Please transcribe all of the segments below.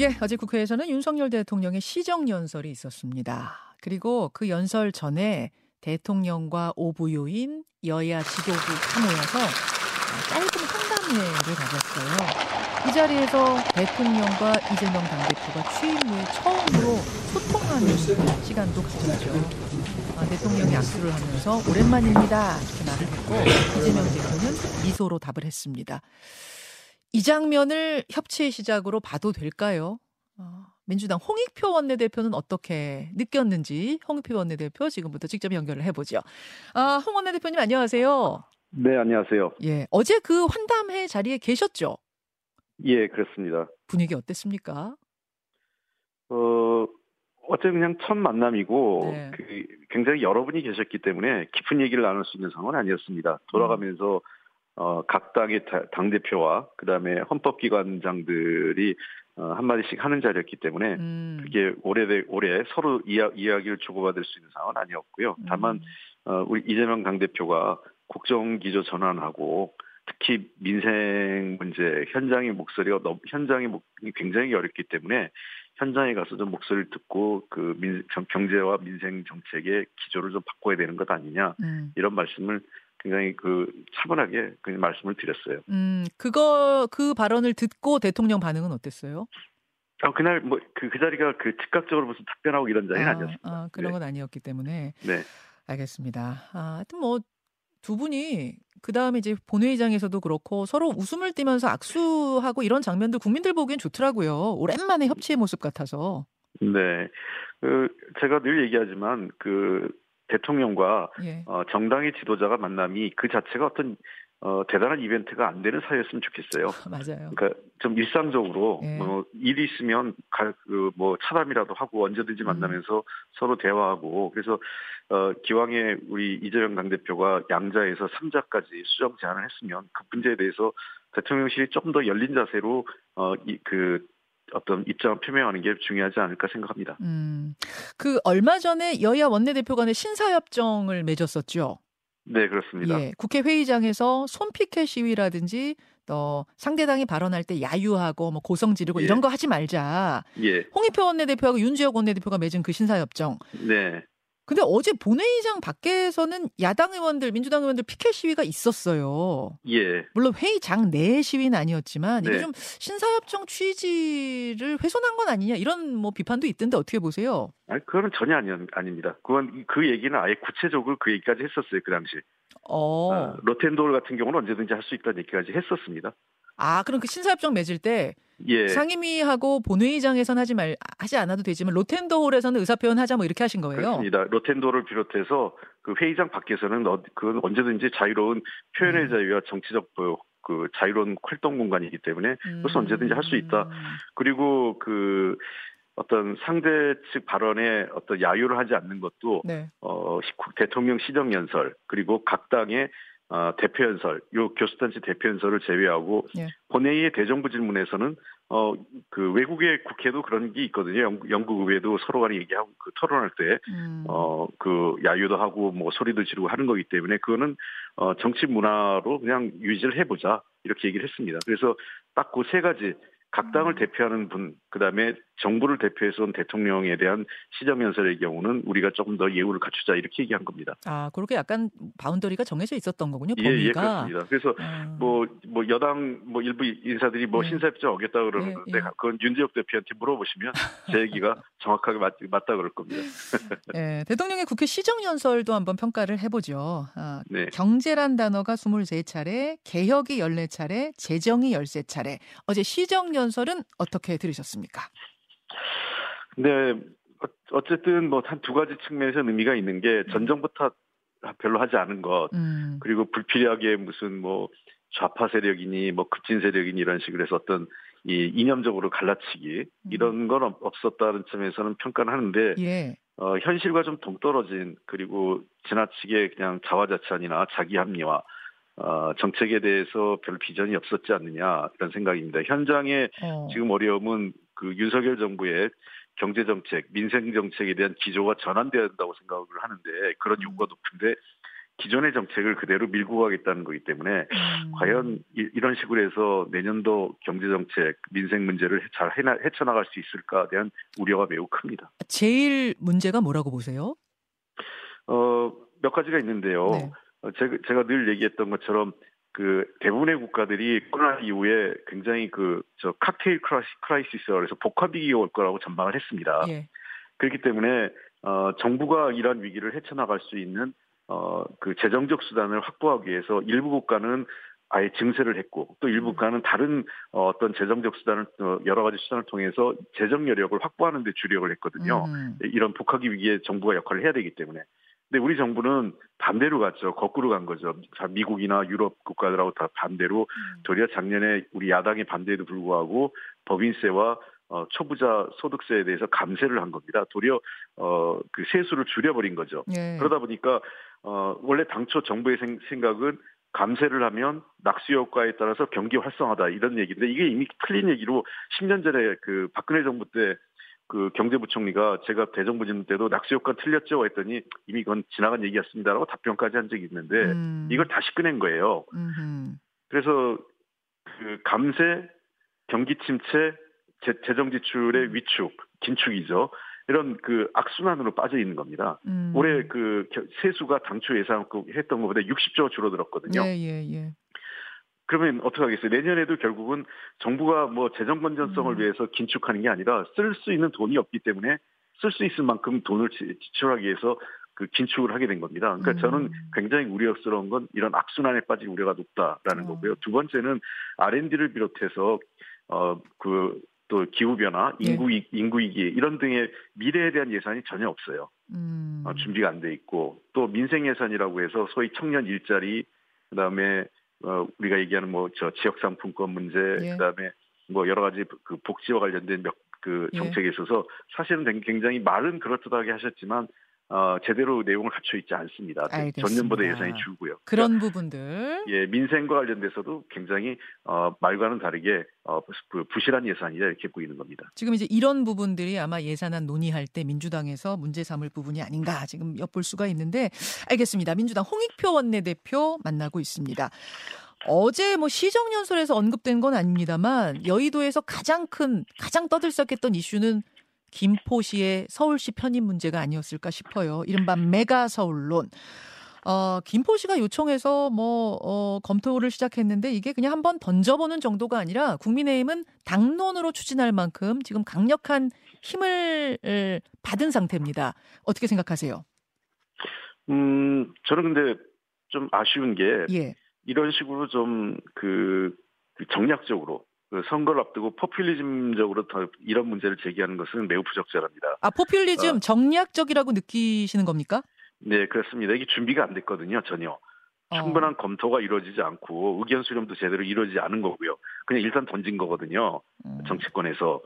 예, 어제 국회에서는 윤석열 대통령의 시정 연설이 있었습니다. 그리고 그 연설 전에 대통령과 오부요인 여야 지도부가 모여서 짧은 한담회를 가졌어요. 이 자리에서 대통령과 이재명 당대표가 취임 후에 처음으로 소통하는 시간도 가졌죠. 아, 대통령이 악수를 하면서 오랜만입니다 이렇게 말을 했고 이재명 대표는 미소로 답을 했습니다. 이 장면을 협치의 시작으로 봐도 될까요? 어, 민주당 홍익표 원내대표는 어떻게 느꼈는지 홍익표 원내대표 지금부터 직접 연결을 해보죠. 아, 홍 원내대표님 안녕하세요. 네, 안녕하세요. 예, 어제 그 환담회 자리에 계셨죠? 예, 그렇습니다. 분위기 어땠습니까? 어, 어째 그냥 첫 만남이고 네. 그 굉장히 여러분이 계셨기 때문에 깊은 얘기를 나눌 수 있는 상황은 아니었습니다. 돌아가면서 어, 각 당의 당 대표와 그다음에 헌법기관장들이 어, 한 마디씩 하는 자리였기 때문에 음, 그게 오래 오래 서로 이야, 이야기를 주고받을 수 있는 상황은 아니었고요. 다만 음, 어, 우리 이재명 당 대표가 국정 기조 전환하고 특히 민생 문제 현장의 목소리가 너무 현장의 목 굉장히 어렵기 때문에 현장에 가서 좀 목소리를 듣고 그 민, 경제와 민생 정책의 기조를 좀 바꿔야 되는 것 아니냐 음, 이런 말씀을 굉장히 그 차분하게 그 말씀을 드렸어요. 음, 그거 그 발언을 듣고 대통령 반응은 어땠어요? 아, 그날 뭐그 그 자리가 그 즉각적으로 무슨 답변하고 이런 자리는 아, 아, 니었습니다 아, 그런 네. 건 아니었기 때문에 네. 알겠습니다. 아, 하여튼 뭐 두 분이 그 다음에 이제 본회의장에서도 그렇고 서로 웃음을 띠면서 악수하고 이런 장면들 국민들 보기엔 좋더라고요. 오랜만에 협치의 모습 같아서. 네. 그 제가 늘 얘기하지만 그 대통령과 예. 어, 정당의 지도자가 만남이 그 자체가 어떤 어, 대단한 이벤트가 안 되는 사이였으면 좋겠어요. 맞아요. 그러니까 좀 일상적으로 예. 뭐 일이 있으면 가, 그, 뭐 차담이라도 하고 음. 언제든지 만나면서 서로 대화하고 그래서 어, 기왕에 우리 이재명 당대표가 양자에서 3자까지 수정 제안을 했으면 그 문제에 대해서 대통령실이 조금 더 열린 자세로 어, 이, 그 어떤 입장을 표명하는 게 중요하지 않을까 생각합니다. 음. 그 얼마 전에 여야 원내대표 간의 신사협정을 맺었었죠. 네, 그렇습니다. 예. 국회 회의장에서 손피켓 시위라든지 또 상대당이 발언할 때 야유하고 뭐 고성 지르고 예. 이런 거 하지 말자. 예, 홍익표 원내대표하고 윤지혁 원내대표가 맺은 그 신사협정. 네, 근데 어제 본회의장 밖에서는 야당 의원들, 민주당 의원들 피켓 시위가 있었어요. 예. 물론 회의장 내 시위는 아니었지만 이게 네. 좀 신사협정 취지를 훼손한 건 아니냐 이런 뭐 비판도 있던데 어떻게 보세요? 아니, 그거는 전혀 아니, 아닙니다. 그건 그 얘기는 아예 구체적으로 그 얘기까지 했었어요, 그 당시. 어. 아, 로텐도어 같은 경우는 언제든지 할 수 있다는 얘기까지 했었습니다. 아, 그럼 그 신사협정 맺을 때 예. 상임위하고 본회의장에선 하지 말 하지 않아도 되지만 로텐더홀에서는 의사 표현 하자 뭐 이렇게 하신 거예요. 그렇습니다. 로텐도를 비롯해서 그 회의장 밖에서는 어, 그건 언제든지 자유로운 표현의 음. 자유와 정치적 그, 그 자유로운 활동 공간이기 때문에 그것은 언제든지 할 수 있다. 음. 그리고 그 어떤 상대 측 발언에 어떤 야유를 하지 않는 것도 네. 어, 시- 대통령 시정 연설 그리고 각 당의 어, 대표 연설, 요 교수단체 대표 연설을 제외하고 예. 본회의의 대정부 질문에서는 어, 그 외국의 국회도 그런 게 있거든요. 영국, 영국 의회도 서로 간에 얘기하고 그 토론할 때 음. 어, 그 야유도 하고 뭐 소리도 지르고 하는 거기 때문에 그거는 어, 정치 문화로 그냥 유지를 해보자 이렇게 얘기를 했습니다. 그래서 딱 그 세 가지 각 당을 음. 대표하는 분, 그 다음에 정부를 대표해서 온 대통령에 대한 시정연설의 경우는 우리가 조금 더 예우를 갖추자 이렇게 얘기한 겁니다. 아, 그렇게 약간 바운더리가 정해져 있었던 거군요. 예, 예, 범위가. 그렇습니다. 그래서 아. 뭐, 뭐 여당 뭐 일부 인사들이 뭐 네. 신사협정 어겼다 그러는데 예, 예. 그건 윤재혁 대표한테 물어보시면 제 얘기가 정확하게 맞, 맞다 그럴 겁니다. 예, 대통령의 국회 시정연설도 한번 평가를 해보죠. 아, 네. 경제란 단어가 23차례, 개혁이 14차례, 재정이 13차례. 어제 시정연설은 어떻게 들으셨습니까? 근데 어- 어쨌든 뭐 한 두 가지 측면에서 의미가 있는 게 전 정부 탓 별로 하지 않은 것 음, 그리고 불필요하게 무슨 뭐 좌파 세력이니 뭐 급진 세력이니 이런 식으로 해서 어떤 이 이념적으로 갈라치기 이런 건 없- 없었다는 점에서는 평가를 하는데 예. 어, 현실과 좀 동떨어진 그리고 지나치게 그냥 자화자찬이나 자기 합리화 어, 정책에 대해서 별 비전이 없었지 않느냐 이런 생각입니다. 현장에 어. 지금 어려움은 그 윤석열 정부의 경제 정책, 민생 정책에 대한 기조가 전환돼야 된다고 생각을 하는데 그런 요구가 높은데 기존의 정책을 그대로 밀고 가겠다는 거기 때문에 음. 과연 이, 런 식으로 해서 내년도 경제 정책, 민생 문제를 잘 해나, 헤쳐나갈 수 있을까에 대한 우려가 매우 큽니다. 제일 문제가 뭐라고 보세요? 어, 몇 가지가 있는데요. 네. 어, 제가, 제가 늘 얘기했던 것처럼 그 대부분의 국가들이 코로나 이후에 굉장히 그 저 칵테일 크라이시스라 그래서 복합 위기가 올 거라고 전망을 했습니다. 예. 그렇기 때문에 어 정부가 이러한 위기를 헤쳐나갈 수 있는 어그 재정적 수단을 확보하기 위해서 일부 국가는 아예 증세를 했고 또 일부 음. 국가는 다른 어, 어떤 재정적 수단을 어, 여러 가지 수단을 통해서 재정 여력을 확보하는 데 주력을 했거든요. 음. 이런 복합 위기에 정부가 역할을 해야 되기 때문에 근데 우리 정부는 반대로 갔죠. 거꾸로 간 거죠. 미국이나 유럽 국가들하고 다 반대로 음. 도리어 작년에 우리 야당의 반대에도 불구하고 법인세와 어, 초부자 소득세에 대해서 감세를 한 겁니다. 도리어 어, 그 세수를 줄여버린 거죠. 예. 그러다 보니까 어, 원래 당초 정부의 생, 생각은 감세를 하면 낙수 효과에 따라서 경기 활성화다 이런 얘기인데 이게 이미 틀린 얘기로 10년 전에 그 박근혜 정부 때 그 경제부총리가 제가 대정부 질문 때도 낙수 효과 틀렸죠 했더니 이미 그건 지나간 얘기였습니다라고 답변까지 한 적이 있는데 음. 이걸 다시 꺼낸 거예요. 음흠. 그래서 그 감세, 경기 침체, 재, 정 지출의 음. 위축, 긴축이죠. 이런 그 악순환으로 빠져 있는 겁니다. 음. 올해 그 세수가 당초 예상했던 것보다 60조 줄어들었거든요. 예, 예, 예. 그러면 어떻게 하겠어요? 내년에도 결국은 정부가 뭐 재정 건전성을 음. 위해서 긴축하는 게 아니라 쓸 수 있는 돈이 없기 때문에 쓸 수 있을 만큼 돈을 지출하기 위해서 그 긴축을 하게 된 겁니다. 그러니까 음. 저는 굉장히 우려스러운 건 이런 악순환에 빠진 우려가 높다라는 어. 거고요. 두 번째는 R&D를 비롯해서 어그 또 기후 변화, 예. 인구 네. 인구 위기 이런 등의 미래에 대한 예산이 전혀 없어요. 음. 어, 준비가 안 돼 있고 또 민생 예산이라고 해서 소위 청년 일자리 그다음에 어, 우리가 얘기하는 뭐 저 지역 상품권 문제, 예. 그다음에 뭐 여러 가지 그 복지와 관련된 몇 그 정책에 있어서 사실은 굉장히 말은 그렇듯하게 하셨지만 어, 제대로 내용을 갖춰 있지 않습니다. 알겠습니다. 전년보다 예산이 줄고요. 그런 그러니까, 부분들. 예, 민생과 관련돼서도 굉장히 어, 말과는 다르게 어, 부실한 예산이다 이렇게 보이는 겁니다. 지금 이제 이런 부분들이 아마 예산안 논의할 때 민주당에서 문제 삼을 부분이 아닌가 지금 엿볼 수가 있는데 알겠습니다. 민주당 홍익표 원내대표 만나고 있습니다. 어제 뭐 시정연설에서 언급된 건 아닙니다만 여의도에서 가장 큰 가장 떠들썩했던 이슈는 김포시의 서울시 편입 문제가 아니었을까 싶어요. 이른바 메가 서울론. 어, 김포시가 요청해서 뭐, 어, 검토를 시작했는데 이게 그냥 한번 던져보는 정도가 아니라 국민의힘은 당론으로 추진할 만큼 지금 강력한 힘을 받은 상태입니다. 어떻게 생각하세요? 음, 저는 근데 좀 아쉬운 게 예. 이런 식으로 좀그 그 정략적으로 그 선거를 앞두고 포퓰리즘적으로 더 이런 문제를 제기하는 것은 매우 부적절합니다. 아 포퓰리즘 어, 정략적이라고 느끼시는 겁니까? 네 그렇습니다. 이게 준비가 안 됐거든요 전혀. 어. 충분한 검토가 이루어지지 않고 의견 수렴도 제대로 이루어지지 않은 거고요. 그냥 일단 던진 거거든요. 음. 정치권에서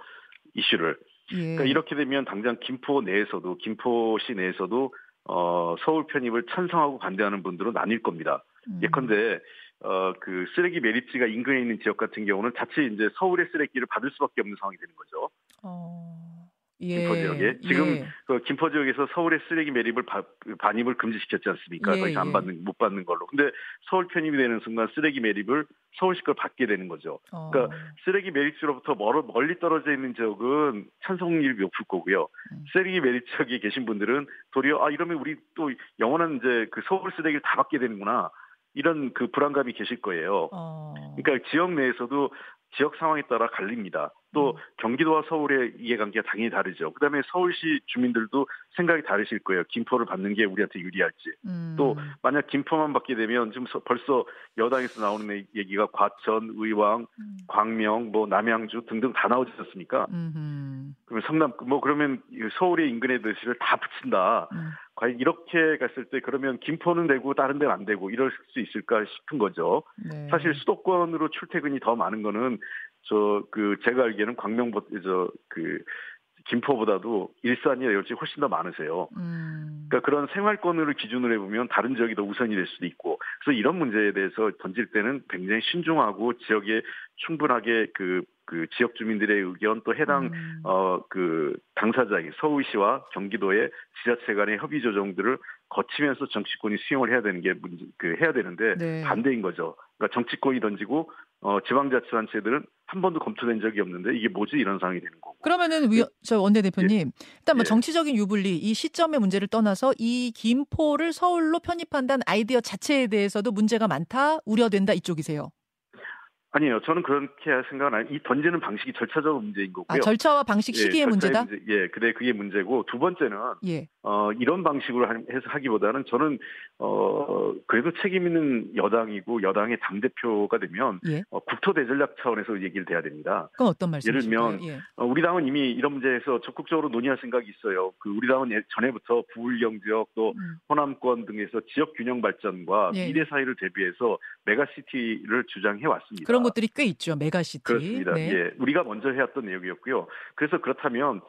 이슈를. 예. 그러니까 이렇게 되면 당장 김포 내에서도 김포시 내에서도 어, 서울 편입을 찬성하고 반대하는 분들은 나뉠 겁니다. 음. 예컨대 어, 그 쓰레기 매립지가 인근에 있는 지역 같은 경우는 자칫 이제 서울의 쓰레기를 받을 수밖에 없는 상황이 되는 거죠. 어, 예. 김포 지역에 지금 예. 그 김포 지역에서 서울의 쓰레기 매립을 바, 그 반입을 금지시켰지 않습니까? 예, 더 이상 안 예. 받는 못 받는 걸로. 근데 서울 편입이 되는 순간 쓰레기 매립을 서울시 걸 받게 되는 거죠. 어. 그러니까 쓰레기 매립지로부터 멀어, 멀리 떨어져 있는 지역은 찬성률이 높을 거고요. 음. 쓰레기 매립 지역에 계신 분들은 도리어 아 이러면 우리 또 영원한 이제 그 서울 쓰레기를 다 받게 되는구나. 이런 그 불안감이 계실 거예요. 어. 그러니까 지역 내에서도 지역 상황에 따라 갈립니다. 또 음. 경기도와 서울의 이해관계가 당연히 다르죠. 그다음에 서울시 주민들도 생각이 다르실 거예요. 김포를 받는 게 우리한테 유리할지. 음. 또 만약 김포만 받게 되면 지금 벌써 여당에서 나오는 얘기가 과천, 의왕, 음. 광명, 뭐 남양주 등등 다 나오지 않습니까? 그러면 성남 뭐 그러면 서울의 인근의 도시를 다 붙인다. 음. 과연 이렇게 갔을 때 그러면 김포는 되고 다른 데는 안 되고 이럴 수 있을까 싶은 거죠. 네. 사실 수도권으로 출퇴근이 더 많은 거는 저 그 제가 알기에는 광명보 저그 김포보다도 일산이나 열지 훨씬 더 많으세요. 음. 그러니까 그런 생활권으로 기준으로 해보면 다른 지역이 더 우선이 될 수도 있고 그래서 이런 문제에 대해서 던질 때는 굉장히 신중하고 지역에 충분하게 그 그 지역 주민들의 의견 또 해당 음. 어그 당사자인 서울시와 경기도의 지자체 간의 협의 조정들을 거치면서 정치권이 수용을 해야 되는 게 문제 그 해야 되는데 네. 반대인 거죠. 그러니까 정치권이 던지고 어 지방자치단체들은 한 번도 검토된 적이 없는데 이게 뭐지 이런 상황이 되는 거고. 그러면은 위, 저 원내 대표님 예. 일단 뭐 예. 정치적인 유불리 이 시점의 문제를 떠나서 이 김포를 서울로 편입한다는 아이디어 자체에 대해서도 문제가 많다 우려된다 이쪽이세요. 아니에요. 저는 그렇게 생각은 아니. 이 던지는 방식이 절차적 문제인 거고요. 아, 절차와 방식 예, 시기의 예, 문제다. 문제, 예, 그래 그게 문제고 두 번째는 예. 어, 이런 방식으로 해서 하기보다는 저는 어, 그래도 책임 있는 여당이고 여당의 당 대표가 되면 예. 어, 국토 대전략 차원에서 얘기를 돼야 됩니다. 그건 어떤 말씀이실까요? 예를 들면 예. 어, 우리 당은 이미 이런 문제에서 적극적으로 논의할 생각이 있어요. 그 우리 당은 전에부터 부울경 지역 또 음. 호남권 등에서 지역 균형 발전과 예. 미래 사회를 대비해서 메가시티를 주장해 왔습니다. 것들이 꽤 있죠. 메가시티. 그렇습니다. 네. 예, 우리가 먼저 해왔던 내용이었고요. 그래서 그렇다면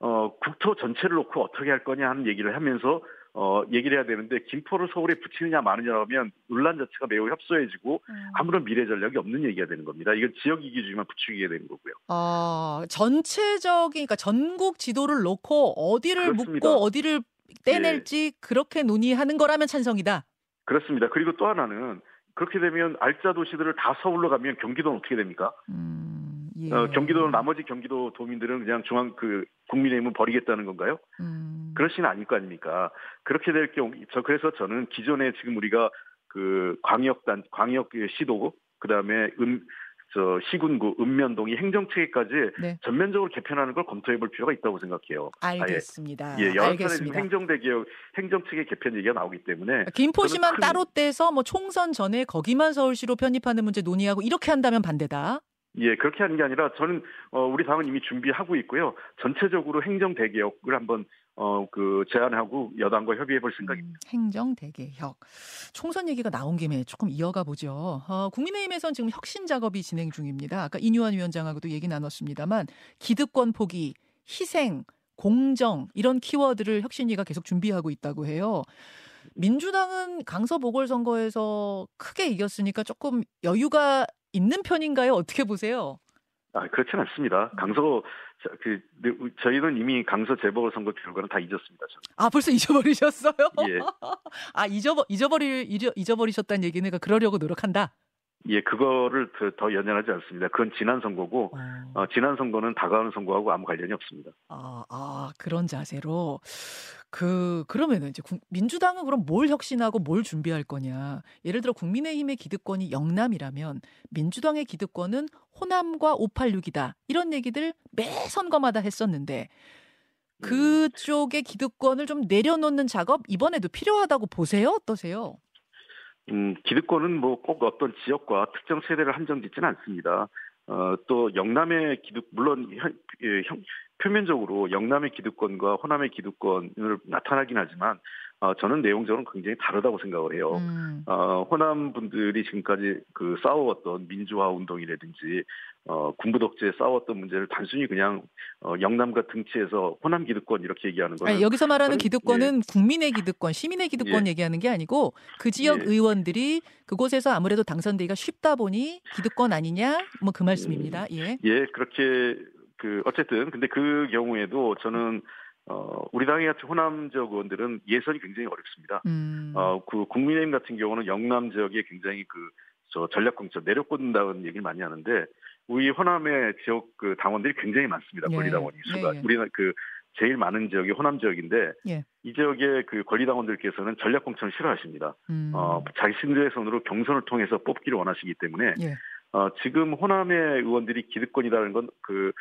어, 국토 전체를 놓고 어떻게 할 거냐 하는 얘기를 하면서 어, 얘기를 해야 되는데 김포를 서울에 붙이느냐 마느냐로 하면 논란 자체가 매우 협소해지고 음. 아무런 미래 전략이 없는 얘기가 되는 겁니다. 이건 지역 이기주의만 부추기게 되는 거고요. 아, 전체적인 그러니까 전국 지도를 놓고 어디를 그렇습니다. 묶고 어디를 떼낼지 예. 그렇게 논의하는 거라면 찬성이다. 그렇습니다. 그리고 또 하나는 그렇게 되면 알짜 도시들을 다 서울로 가면 경기도는 어떻게 됩니까? 음, 예. 어, 경기도는 나머지 경기도 도민들은 그냥 중앙 그 국민의힘은 버리겠다는 건가요? 음. 그렇지는 않을 거 아닙니까? 그렇게 될 경우 저 그래서 저는 기존에 지금 우리가 그 광역 단 광역 시도 그다음에 음 저 시군구 읍면동이 행정체계까지 네. 전면적으로 개편하는 걸 검토해 볼 필요가 있다고 생각해요. 알겠습니다. 아예. 예, 여러 차례 행정대 개혁, 행정체계 개편 얘기가 나오기 때문에 김포시만 큰... 따로 떼서 뭐 총선 전에 거기만 서울시로 편입하는 문제 논의하고 이렇게 한다면 반대다. 예, 그렇게 하는 게 아니라 저는 어, 우리 당은 이미 준비하고 있고요. 전체적으로 행정 대개혁을 한번 어, 그 제안하고 여당과 협의해 볼 생각입니다. 음, 행정 대개혁. 총선 얘기가 나온 김에 조금 이어가 보죠. 어, 국민의힘에선 지금 혁신 작업이 진행 중입니다. 아까 이뉴환 위원장하고도 얘기 나눴습니다만 기득권 포기, 희생, 공정 이런 키워드를 혁신위가 계속 준비하고 있다고 해요. 민주당은 강서 보궐선거에서 크게 이겼으니까 조금 여유가 있는 편인가요? 어떻게 보세요? 아, 그렇지는 않습니다. 강서 그 저희는 이미 강서 재보궐 선거 결과는 다 잊었습니다. 저는. 아 벌써 잊어버리셨어요? 예. 아 잊어버 잊어버리 잊어, 잊어버리셨다는 얘기는 그러니까 그러려고 노력한다. 예, 그거를 더, 더 연연하지 않습니다. 그건 지난 선거고, 어. 어, 지난 선거는 다가오는 선거하고 아무 관련이 없습니다. 아, 아, 그런 자세로. 그, 그러면은 이제 민주당은 그럼 뭘 혁신하고 뭘 준비할 거냐. 예를 들어 국민의힘의 기득권이 영남이라면 민주당의 기득권은 호남과 586이다. 이런 얘기들 매 선거마다 했었는데, 음. 그쪽의 기득권을 좀 내려놓는 작업 이번에도 필요하다고 보세요? 어떠세요? 음, 기득권은 뭐 꼭 어떤 지역과 특정 세대를 한정 짓지는 않습니다. 어, 또 영남의 기득 물론 현, 예, 형, 표면적으로 영남의 기득권과 호남의 기득권을 나타나긴 하지만 어, 저는 내용적으로 굉장히 다르다고 생각을 해요. 음. 어, 호남 분들이 지금까지 그 싸워왔던 민주화 운동이라든지 어, 군부 독재에 싸웠던 문제를 단순히 그냥 어, 영남과 등치에서 호남 기득권 이렇게 얘기하는 거는 아니, 여기서 말하는 저는, 기득권은 예. 국민의 기득권, 시민의 기득권 예. 얘기하는 게 아니고 그 지역 예. 의원들이 그곳에서 아무래도 당선되기가 쉽다 보니 기득권 아니냐 뭐 그 말씀입니다. 예. 예, 그렇게 그 어쨌든 근데 그 경우에도 저는 어, 우리 당의 같은 호남 지역 의원들은 예선이 굉장히 어렵습니다. 음. 어, 그 국민의힘 같은 경우는 영남 지역에 굉장히 그, 저 전략 공천 내려꽂는다는 얘기를 많이 하는데, 우리 호남의 지역 그 당원들이 굉장히 많습니다. 예. 권리당원 이 수가. 예, 예. 우리는 그 제일 많은 지역이 호남 지역인데, 예. 이 지역의 그 권리당원들께서는 전략 공천을 싫어하십니다. 음. 어, 자신들의 손으로 경선을 통해서 뽑기를 원하시기 때문에, 예. 어, 지금 호남의 의원들이 기득권이라는 건 그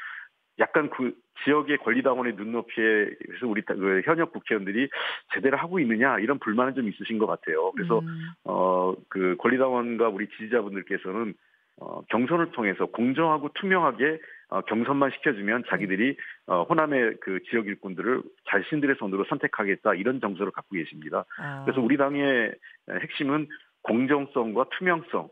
약간 그 지역의 권리당원의 눈높이에 그래서 우리 그 현역 국회의원들이 제대로 하고 있느냐 이런 불만은 좀 있으신 것 같아요. 그래서 음. 어그 권리당원과 우리 지지자분들께서는 어 경선을 통해서 공정하고 투명하게 어, 경선만 시켜주면 자기들이 어, 호남의 그 지역 일꾼들을 자신들의 손으로 선택하겠다 이런 정서를 갖고 계십니다. 아. 그래서 우리 당의 핵심은 공정성과 투명성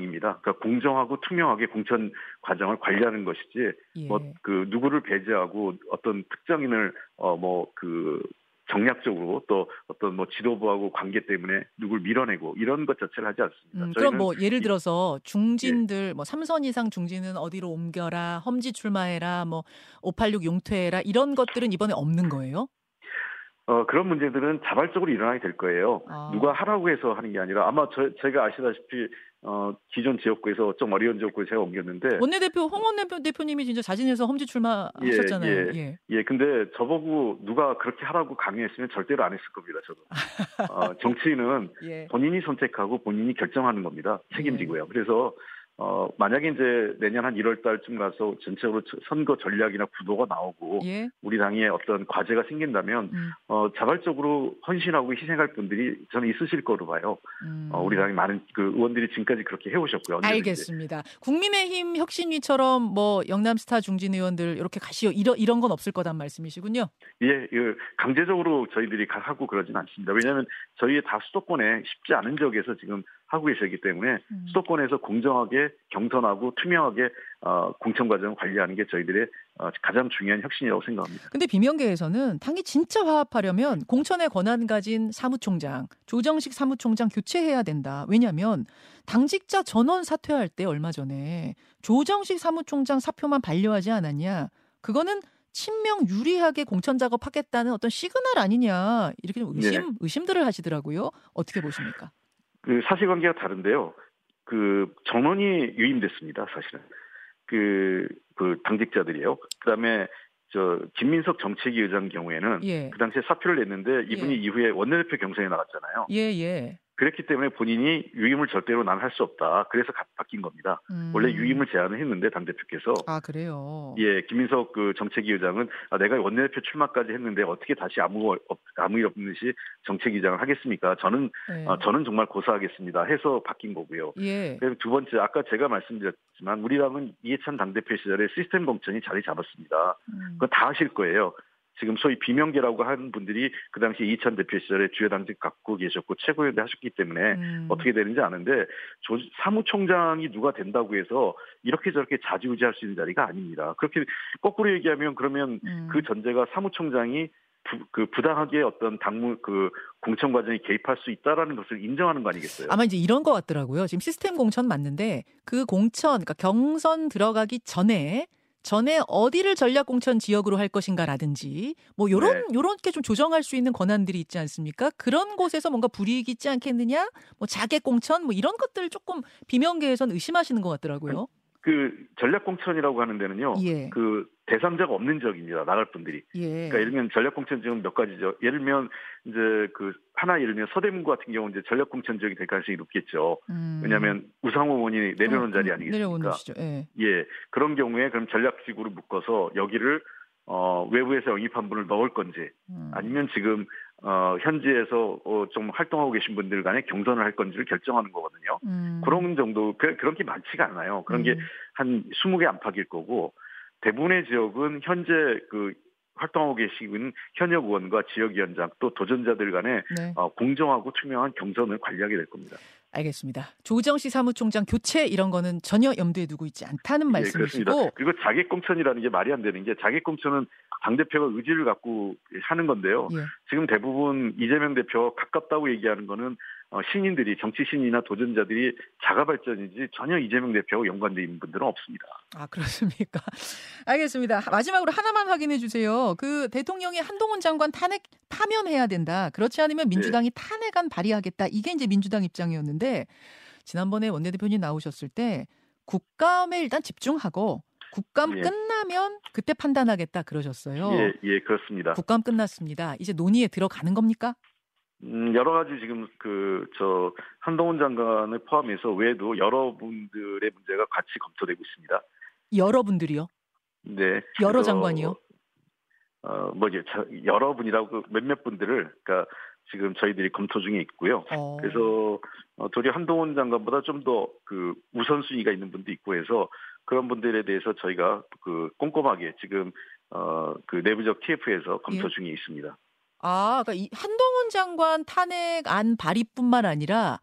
입니다. 그러니까 공정하고 투명하게 공천 과정을 관리하는 것이지 예. 뭐그 누구를 배제하고 어떤 특정인을 어뭐그 정략적으로 또 어떤 뭐 지도부하고 관계 때문에 누굴 밀어내고 이런 것 자체를 하지 않습니다. 음, 그럼 뭐 예를 들어서 중진들 예. 뭐 3선 이상 중진은 어디로 옮겨라, 험지 출마해라, 뭐 586 용퇴해라 이런 것들은 이번에 없는 거예요? 어, 그런 문제들은 자발적으로 일어나게 될 거예요. 아. 누가 하라고 해서 하는 게 아니라 아마 저, 제가 아시다시피 어, 기존 지역구에서 좀 어려운 지역구에 제가 옮겼는데 원내대표 홍원 대표님이 진짜 자진해서 험지 출마하셨잖아요. 예, 예, 예. 근데 저보고 누가 그렇게 하라고 강요했으면 절대로 안 했을 겁니다. 저도 어, 정치인은 예. 본인이 선택하고 본인이 결정하는 겁니다. 책임지고요. 예. 그래서 어, 만약에 이제 내년 한 1월 달쯤 가서 전체적으로 선거 전략이나 구도가 나오고 예. 우리 당에 어떤 과제가 생긴다면 음. 어, 자발적으로 헌신하고 희생할 분들이 저는 있으실 거로 봐요. 음. 어, 우리 당의 많은 그 의원들이 지금까지 그렇게 해오셨고요. 알겠습니다. 국민의힘 혁신위처럼 뭐 영남 스타 중진 의원들 이렇게 가시오 이런 이런 건 없을 거란 말씀이시군요. 예, 예 강제적으로 저희들이 하고 그러진 않습니다. 왜냐하면 저희의 다 수도권에 쉽지 않은 지역에서 지금 하고 계시기 때문에 음. 수도권에서 공정하게 경선하고 투명하게 어, 공천 과정을 관리하는 게 저희들의 어, 가장 중요한 혁신이라고 생각합니다. 근데 비명계에서는 당이 진짜 화합하려면 공천의 권한 가진 사무총장, 조정식 사무총장 교체해야 된다. 왜냐하면 당직자 전원 사퇴할 때 얼마 전에 조정식 사무총장 사표만 반려하지 않았냐. 그거는 친명 유리하게 공천 작업하겠다는 어떤 시그널 아니냐 이렇게 좀 의심 네. 의심들을 하시더라고요. 어떻게 보십니까? 그 사실관계가 다른데요. 그 전원이 유임됐습니다. 사실은 그, 그 당직자들이요. 그다음에 저 김민석 정책위 의장 경우에는 예. 그 당시에 사표를 냈는데 이분이 예. 이후에 원내대표 경선에 나갔잖아요. 예, 예. 그랬기 때문에 본인이 유임을 절대로 난 할 수 없다. 그래서 바뀐 겁니다. 음. 원래 유임을 제안을 했는데 당 대표께서 아 그래요. 예, 김민석 그 정책위 의장은 아, 내가 원내대표 출마까지 했는데 어떻게 다시 아무 아무 일 없는 듯이 정책위장을 하겠습니까? 저는 네. 어, 저는 정말 고사하겠습니다. 해서 바뀐 거고요. 예. 그리고 두 번째 아까 제가 말씀드렸지만 우리 당은 이해찬 당 대표 시절에 시스템 공천이 자리 잡았습니다. 음. 그거 다 하실 거예요. 지금 소위 비명계라고 하는 분들이 그 당시 이찬 대표 시절에 주요 당직 갖고 계셨고 최고위원회 하셨기 때문에 음. 어떻게 되는지 아는데 조, 사무총장이 누가 된다고 해서 이렇게 저렇게 자지우지할 수 있는 자리가 아닙니다. 그렇게 거꾸로 얘기하면 그러면 음. 그 전제가 사무총장이 부, 그 부당하게 어떤 당무 그 공천 과정에 개입할 수 있다라는 것을 인정하는 거 아니겠어요? 아마 이제 이런 것 같더라고요. 지금 시스템 공천 맞는데 그 공천, 그러니까 경선 들어가기 전에 전에 어디를 전략 공천 지역으로 할 것인가라든지 뭐 요런 네. 요렇게 좀 조정할 수 있는 권한들이 있지 않습니까? 그런 곳에서 뭔가 불이익 있지 않겠느냐? 뭐 자객 공천 뭐 이런 것들 조금 비명계에선 의심하시는 것 같더라고요. 그 전략 공천이라고 하는 데는요. 예. 그 대상자가 없는 지역입니다. 나갈 분들이. 예. 그러니까 예를 들면 전략 공천 지역은 몇 가지죠. 예를 들면 이제 그 하나 예를 들면 서대문구 같은 경우 이제 전략 공천 지역이 될 가능성이 높겠죠. 음. 왜냐하면 우상호 의원이 내려놓은 어, 자리 아니겠습니까? 내려오는 시죠. 예. 예. 그런 경우에 그럼 전략직으로 묶어서 여기를 어, 외부에서 영입한 분을 넣을 건지 음. 아니면 지금 어, 현지에서 어, 좀 활동하고 계신 분들 간에 경선을 할 건지를 결정하는 거거든요. 음. 그런 정도, 그, 그런 게 많지가 않아요. 그런 음. 게한 20개 안팎일 거고, 대부분의 지역은 현재 그 활동하고 계시는 현역 의원과 지역위원장 또 도전자들 간에 네. 어, 공정하고 투명한 경선을 관리하게 될 겁니다. 알겠습니다. 조정시 사무총장 교체 이런 거는 전혀 염두에 두고 있지 않다는 예, 말씀이시고 네, 그리고 자객 공천이라는 게 말이 안 되는 게 자객 공천은 당 대표가 의지를 갖고 하는 건데요. 예. 지금 대부분 이재명 대표 가깝다고 얘기하는 거는 어, 신인들이 정치 신이나 도전자들이 자가 발전이지 전혀 이재명 대표하고 연관돼 있는 분들은 없습니다. 아 그렇습니까? 알겠습니다. 마지막으로 하나만 확인해 주세요. 그 대통령이 한동훈 장관 탄핵 파면해야 된다. 그렇지 않으면 민주당이 네. 탄핵안 발의하겠다. 이게 이제 민주당 입장이었는데 지난번에 원내대표님 나오셨을 때 국감에 일단 집중하고 국감 예. 끝나면 그때 판단하겠다 그러셨어요. 예, 예, 그렇습니다. 국감 끝났습니다. 이제 논의에 들어가는 겁니까? 음, 여러 가지 지금 그, 저, 한동훈 장관을 포함해서 외에도 여러분들의 문제가 같이 검토되고 있습니다. 여러분들이요? 네. 여러 장관이요? 어, 뭐지, 여러분이라고 그 몇몇 분들을, 그러니까 지금 저희들이 검토 중에 있고요. 어. 그래서 어, 도리어 한동훈 장관보다 좀 더 그 우선순위가 있는 분도 있고 해서 그런 분들에 대해서 저희가 그 꼼꼼하게 지금 어, 그 내부적 TF에서 검토 예. 중에 있습니다. 아, 그러니까 이 한동훈 장관 탄핵 안 발의뿐만 아니라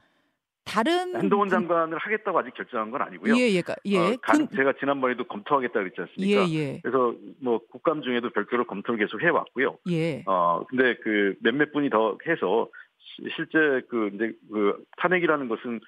다른 한동훈 장관을 하겠다고 아직 결정한 건 아니고요. 예, 예, 예. 어, 간, 제가 지난번에도 검토하겠다 그랬지 않습니까? 예, 예. 그래서 뭐 국감 중에도 별도로 검토를 계속 해 왔고요. 예. 어, 근데 그 몇몇 분이 더 해서 시- 실제 그 이제 그 탄핵이라는 것은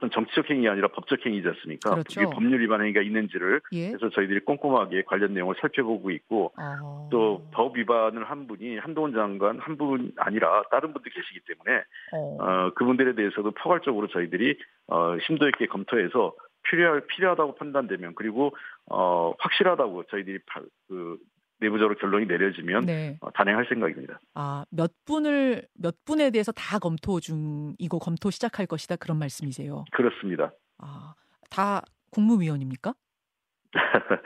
어떤 정치적 행위 아니라 법적 행위지 않습니까? 그렇죠. 법률 위반 행위가 있는지를 예. 그래서 저희들이 꼼꼼하게 관련 내용을 살펴보고 있고 어. 또법 위반을 한 분이 한동훈 장관 한 분 아니라 다른 분도 계시기 때문에 어. 어, 그분들에 대해서도 포괄적으로 저희들이 어, 심도 있게 검토해서 필요할 필요하다고 판단되면 그리고 어, 확실하다고 저희들이 파- 그 내부적으로 결론이 내려지면 네. 어, 단행할 생각입니다. 아, 몇 분을 몇 분에 대해서 다 검토 중이고 검토 시작할 것이다 그런 말씀이세요. 그렇습니다. 아, 다 국무위원입니까?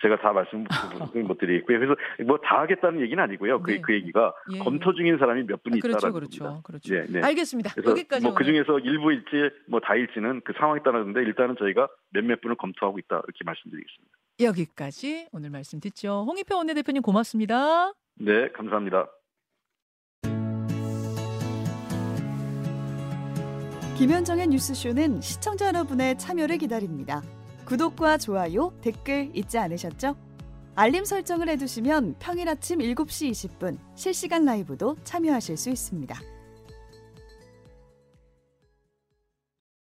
제가 다 말씀 못 드리겠고요. 그래서 뭐 다 하겠다는 얘기는 아니고요. 그, 네. 그 얘기가 예. 검토 중인 사람이 몇 분이 아, 그렇죠, 있다라는 그렇죠, 겁니다. 그렇죠. 네, 네. 알겠습니다. 여기까지 뭐그 오늘 중에서 일부일지 뭐 다일지는 그 상황에 따라서인데 일단은 저희가 몇몇 분을 검토하고 있다 이렇게 말씀드리겠습니다. 여기까지 오늘 말씀 듣죠. 홍익표 원내대표님 고맙습니다. 네, 감사합니다. 김현정의 뉴스쇼는 시청자 여러분의 참여를 기다립니다. 구독과 좋아요, 댓글 잊지 않으셨죠? 알림 설정을 해두시면 평일 아침 7시 20분 실시간 라이브도 참여하실 수 있습니다.